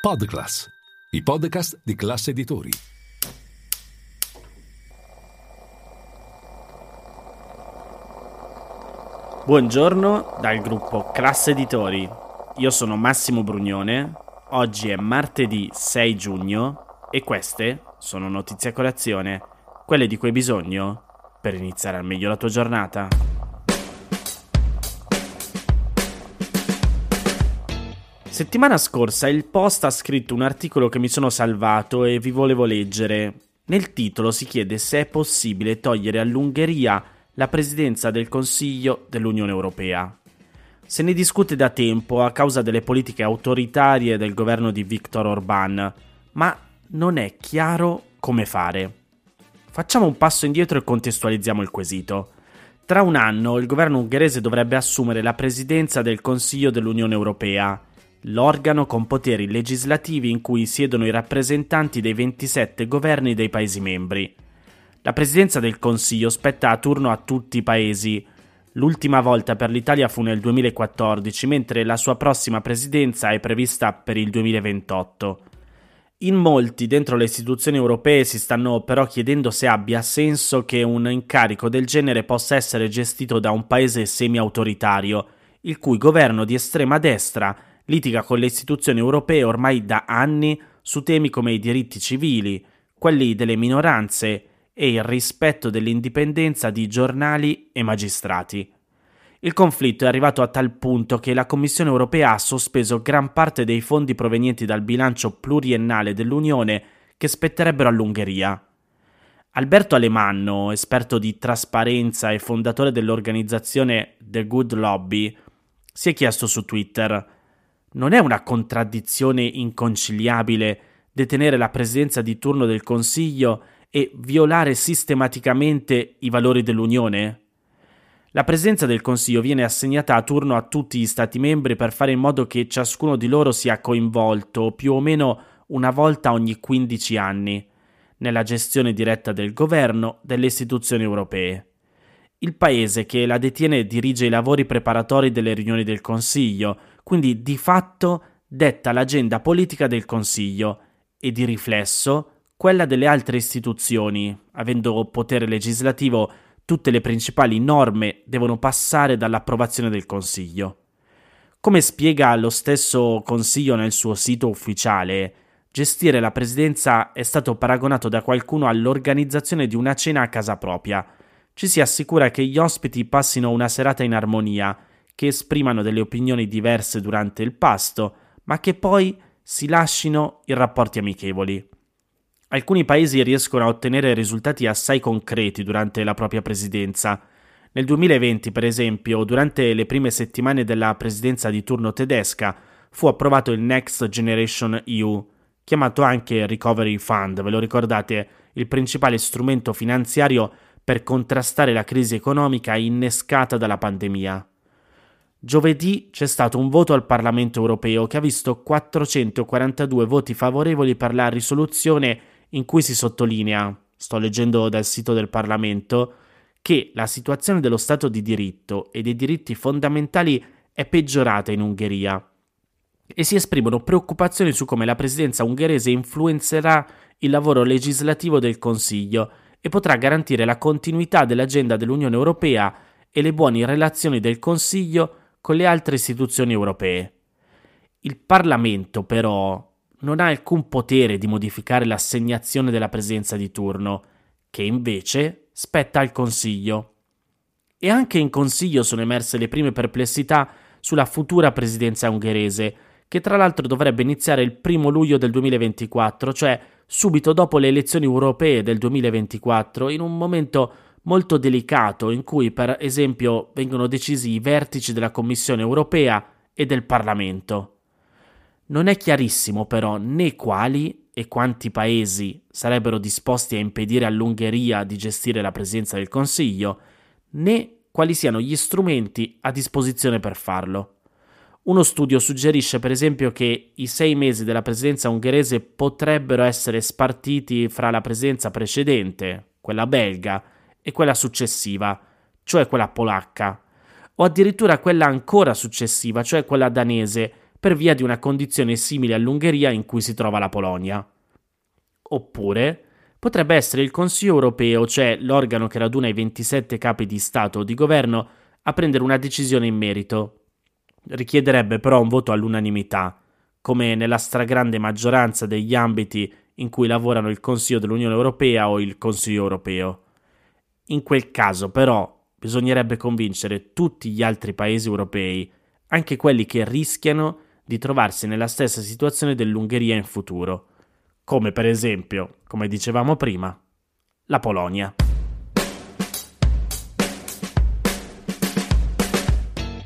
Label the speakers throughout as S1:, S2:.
S1: Podclass, i podcast di classe editori.
S2: Buongiorno dal gruppo Classe Editori. Io sono Massimo Brugnone. Oggi è martedì 6 giugno e queste sono notizie a colazione, quelle di cui hai bisogno per iniziare al meglio la tua giornata. Settimana scorsa il Post ha scritto un articolo che mi sono salvato e vi volevo leggere. Nel titolo si chiede se è possibile togliere all'Ungheria la presidenza del Consiglio dell'Unione Europea. Se ne discute da tempo a causa delle politiche autoritarie del governo di Viktor Orban, ma non è chiaro come fare. Facciamo un passo indietro e contestualizziamo il quesito. Tra un anno il governo ungherese dovrebbe assumere la presidenza del Consiglio dell'Unione Europea l'organo con poteri legislativi in cui siedono i rappresentanti dei 27 governi dei Paesi membri. La presidenza del Consiglio spetta a turno a tutti i Paesi. L'ultima volta per l'Italia fu nel 2014, mentre la sua prossima presidenza è prevista per il 2028. In molti dentro le istituzioni europee si stanno però chiedendo se abbia senso che un incarico del genere possa essere gestito da un paese semi-autoritario, il cui governo di estrema destra litiga con le istituzioni europee ormai da anni su temi come i diritti civili, quelli delle minoranze e il rispetto dell'indipendenza di giornali e magistrati. Il conflitto è arrivato a tal punto che la Commissione europea ha sospeso gran parte dei fondi provenienti dal bilancio pluriennale dell'Unione che spetterebbero all'Ungheria. Alberto Alemanno, esperto di trasparenza e fondatore dell'organizzazione The Good Lobby, si è chiesto su Twitter non è una contraddizione inconciliabile detenere la presidenza di turno del Consiglio e violare sistematicamente i valori dell'Unione? La presenza del Consiglio viene assegnata a turno a tutti gli Stati membri per fare in modo che ciascuno di loro sia coinvolto più o meno una volta ogni 15 anni nella gestione diretta del governo delle istituzioni europee. Il paese che la detiene dirige i lavori preparatori delle riunioni del Consiglio, quindi di fatto detta l'agenda politica del Consiglio e di riflesso quella delle altre istituzioni, avendo potere legislativo tutte le principali norme devono passare dall'approvazione del Consiglio. Come spiega lo stesso Consiglio nel suo sito ufficiale, gestire la presidenza è stato paragonato da qualcuno all'organizzazione di una cena a casa propria. Ci si assicura che gli ospiti passino una serata in armonia, che esprimano delle opinioni diverse durante il pasto, ma che poi si lasciano in rapporti amichevoli. Alcuni paesi riescono a ottenere risultati assai concreti durante la propria presidenza. Nel 2020, per esempio, durante le prime settimane della presidenza di turno tedesca, fu approvato il Next Generation EU, chiamato anche Recovery Fund, ve lo ricordate, il principale strumento finanziario per contrastare la crisi economica innescata dalla pandemia. Giovedì c'è stato un voto al Parlamento europeo che ha visto 442 voti favorevoli per la risoluzione in cui si sottolinea, sto leggendo dal sito del Parlamento, che la situazione dello Stato di diritto e dei diritti fondamentali è peggiorata in Ungheria. E si esprimono preoccupazioni su come la presidenza ungherese influenzerà il lavoro legislativo del Consiglio e potrà garantire la continuità dell'agenda dell'Unione Europea e le buone relazioni del Consiglio con le altre istituzioni europee. Il Parlamento, però, non ha alcun potere di modificare l'assegnazione della presenza di turno, che invece spetta al Consiglio. E anche in Consiglio sono emerse le prime perplessità sulla futura presidenza ungherese, che tra l'altro dovrebbe iniziare il primo luglio del 2024, cioè subito dopo le elezioni europee del 2024, in un momento molto delicato in cui per esempio vengono decisi i vertici della Commissione europea e del Parlamento. Non è chiarissimo però né quali e quanti paesi sarebbero disposti a impedire all'Ungheria di gestire la presidenza del Consiglio, né quali siano gli strumenti a disposizione per farlo. Uno studio suggerisce per esempio che i sei mesi della presidenza ungherese potrebbero essere spartiti fra la presidenza precedente, quella belga, e quella successiva, cioè quella polacca, o addirittura quella ancora successiva, cioè quella danese, per via di una condizione simile all'Ungheria in cui si trova la Polonia. Oppure potrebbe essere il Consiglio europeo, cioè l'organo che raduna i 27 capi di Stato o di governo, a prendere una decisione in merito. Richiederebbe però un voto all'unanimità, come nella stragrande maggioranza degli ambiti in cui lavorano il Consiglio dell'Unione Europea o il Consiglio Europeo. In quel caso, però, bisognerebbe convincere tutti gli altri paesi europei, anche quelli che rischiano di trovarsi nella stessa situazione dell'Ungheria in futuro, come per esempio, come dicevamo prima, la Polonia.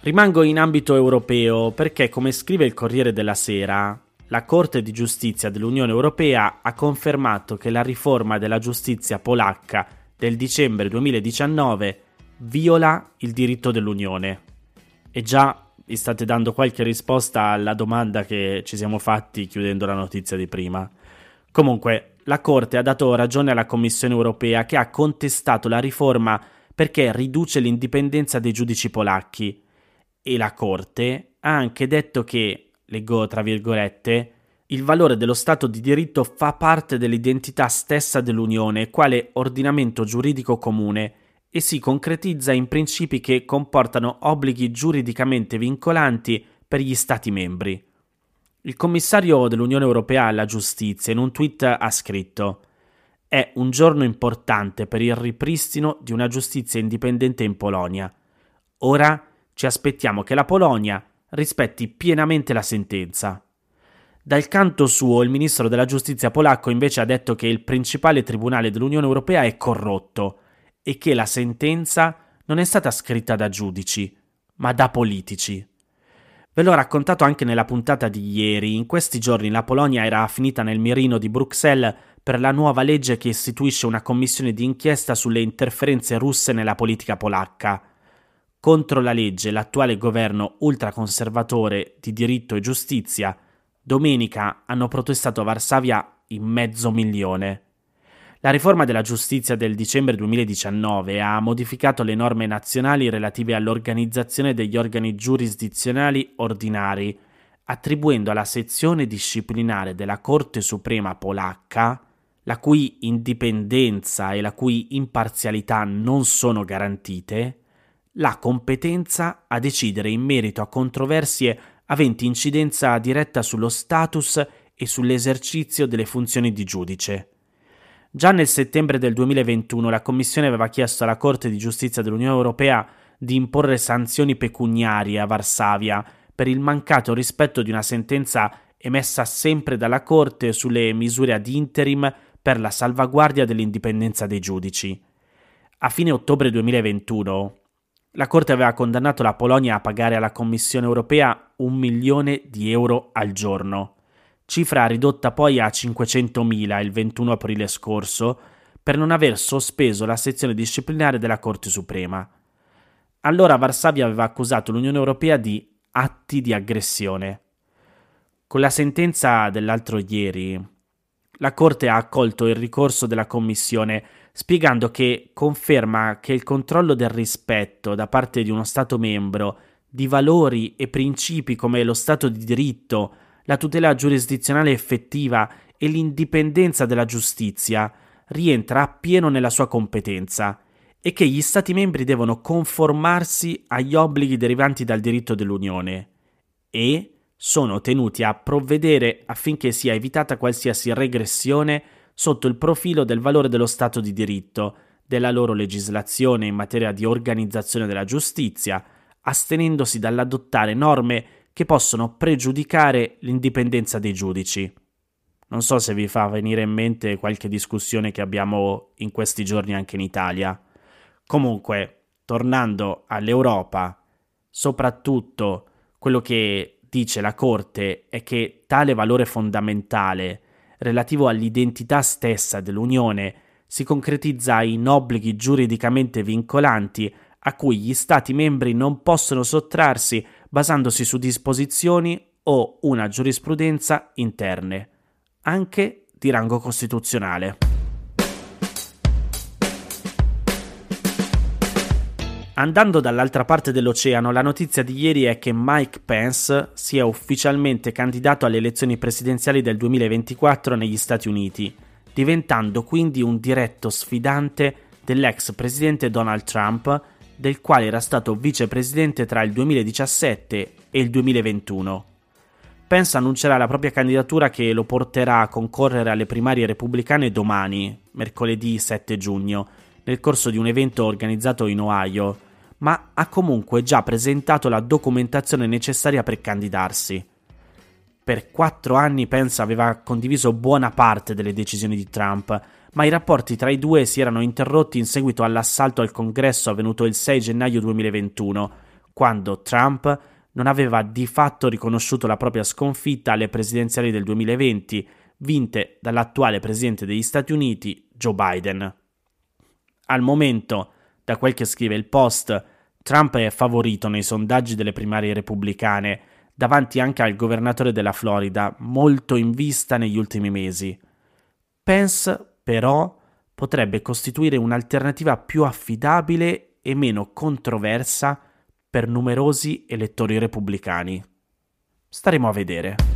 S2: Rimango in ambito europeo perché, come scrive il Corriere della Sera, la Corte di giustizia dell'Unione Europea ha confermato che la riforma della giustizia polacca del dicembre 2019 viola il diritto dell'Unione. E già vi state dando qualche risposta alla domanda che ci siamo fatti chiudendo la notizia di prima. Comunque, la Corte ha dato ragione alla Commissione europea che ha contestato la riforma perché riduce l'indipendenza dei giudici polacchi. E la Corte ha anche detto che, leggo tra virgolette, il valore dello Stato di diritto fa parte dell'identità stessa dell'Unione quale ordinamento giuridico comune e si concretizza in principi che comportano obblighi giuridicamente vincolanti per gli Stati membri. Il commissario dell'Unione Europea alla giustizia in un tweet ha scritto È un giorno importante per il ripristino di una giustizia indipendente in Polonia. Ora ci aspettiamo che la Polonia rispetti pienamente la sentenza. Dal canto suo, il ministro della giustizia polacco invece ha detto che il principale tribunale dell'Unione Europea è corrotto e che la sentenza non è stata scritta da giudici, ma da politici. Ve l'ho raccontato anche nella puntata di ieri, in questi giorni la Polonia era finita nel mirino di Bruxelles per la nuova legge che istituisce una commissione di inchiesta sulle interferenze russe nella politica polacca. Contro la legge l'attuale governo ultraconservatore di diritto e giustizia domenica hanno protestato a Varsavia in mezzo milione. La riforma della giustizia del dicembre 2019 ha modificato le norme nazionali relative all'organizzazione degli organi giurisdizionali ordinari, attribuendo alla sezione disciplinare della Corte Suprema polacca, la cui indipendenza e la cui imparzialità non sono garantite, la competenza a decidere in merito a controversie aventi incidenza diretta sullo status e sull'esercizio delle funzioni di giudice. Già nel settembre del 2021 la Commissione aveva chiesto alla Corte di giustizia dell'Unione Europea di imporre sanzioni pecuniarie a Varsavia per il mancato rispetto di una sentenza emessa sempre dalla Corte sulle misure ad interim per la salvaguardia dell'indipendenza dei giudici. A fine ottobre 2021 la Corte aveva condannato la Polonia a pagare alla Commissione europea un milione di euro al giorno cifra ridotta poi a 500.000 il 21 aprile scorso per non aver sospeso la sezione disciplinare della Corte Suprema. Allora Varsavia aveva accusato l'Unione Europea di atti di aggressione. Con la sentenza dell'altro ieri, la Corte ha accolto il ricorso della Commissione spiegando che conferma che il controllo del rispetto da parte di uno Stato membro di valori e principi come lo Stato di diritto, la tutela giurisdizionale effettiva e l'indipendenza della giustizia rientra appieno nella sua competenza e che gli Stati membri devono conformarsi agli obblighi derivanti dal diritto dell'Unione e sono tenuti a provvedere affinché sia evitata qualsiasi regressione sotto il profilo del valore dello Stato di diritto, della loro legislazione in materia di organizzazione della giustizia, astenendosi dall'adottare norme che possono pregiudicare l'indipendenza dei giudici. Non so se vi fa venire in mente qualche discussione che abbiamo in questi giorni anche in Italia. Comunque, tornando all'Europa, soprattutto quello che dice la Corte è che tale valore fondamentale relativo all'identità stessa dell'Unione si concretizza in obblighi giuridicamente vincolanti a cui gli Stati membri non possono sottrarsi basandosi su disposizioni o una giurisprudenza interne, anche di rango costituzionale. Andando dall'altra parte dell'oceano, la notizia di ieri è che Mike Pence sia ufficialmente candidato alle elezioni presidenziali del 2024 negli Stati Uniti, diventando quindi un diretto sfidante dell'ex presidente Donald Trump, del quale era stato vicepresidente tra il 2017 e il 2021. Pence annuncerà la propria candidatura che lo porterà a concorrere alle primarie repubblicane domani, mercoledì 7 giugno, nel corso di un evento organizzato in Ohio, ma ha comunque già presentato la documentazione necessaria per candidarsi. Per quattro anni Pence aveva condiviso buona parte delle decisioni di Trump, ma i rapporti tra i due si erano interrotti in seguito all'assalto al congresso avvenuto il 6 gennaio 2021, quando Trump non aveva di fatto riconosciuto la propria sconfitta alle presidenziali del 2020, vinte dall'attuale presidente degli Stati Uniti, Joe Biden. Al momento, da quel che scrive il Post, Trump è favorito nei sondaggi delle primarie repubblicane, davanti anche al governatore della Florida, molto in vista negli ultimi mesi. Pence, però, potrebbe costituire un'alternativa più affidabile e meno controversa per numerosi elettori repubblicani. Staremo a vedere.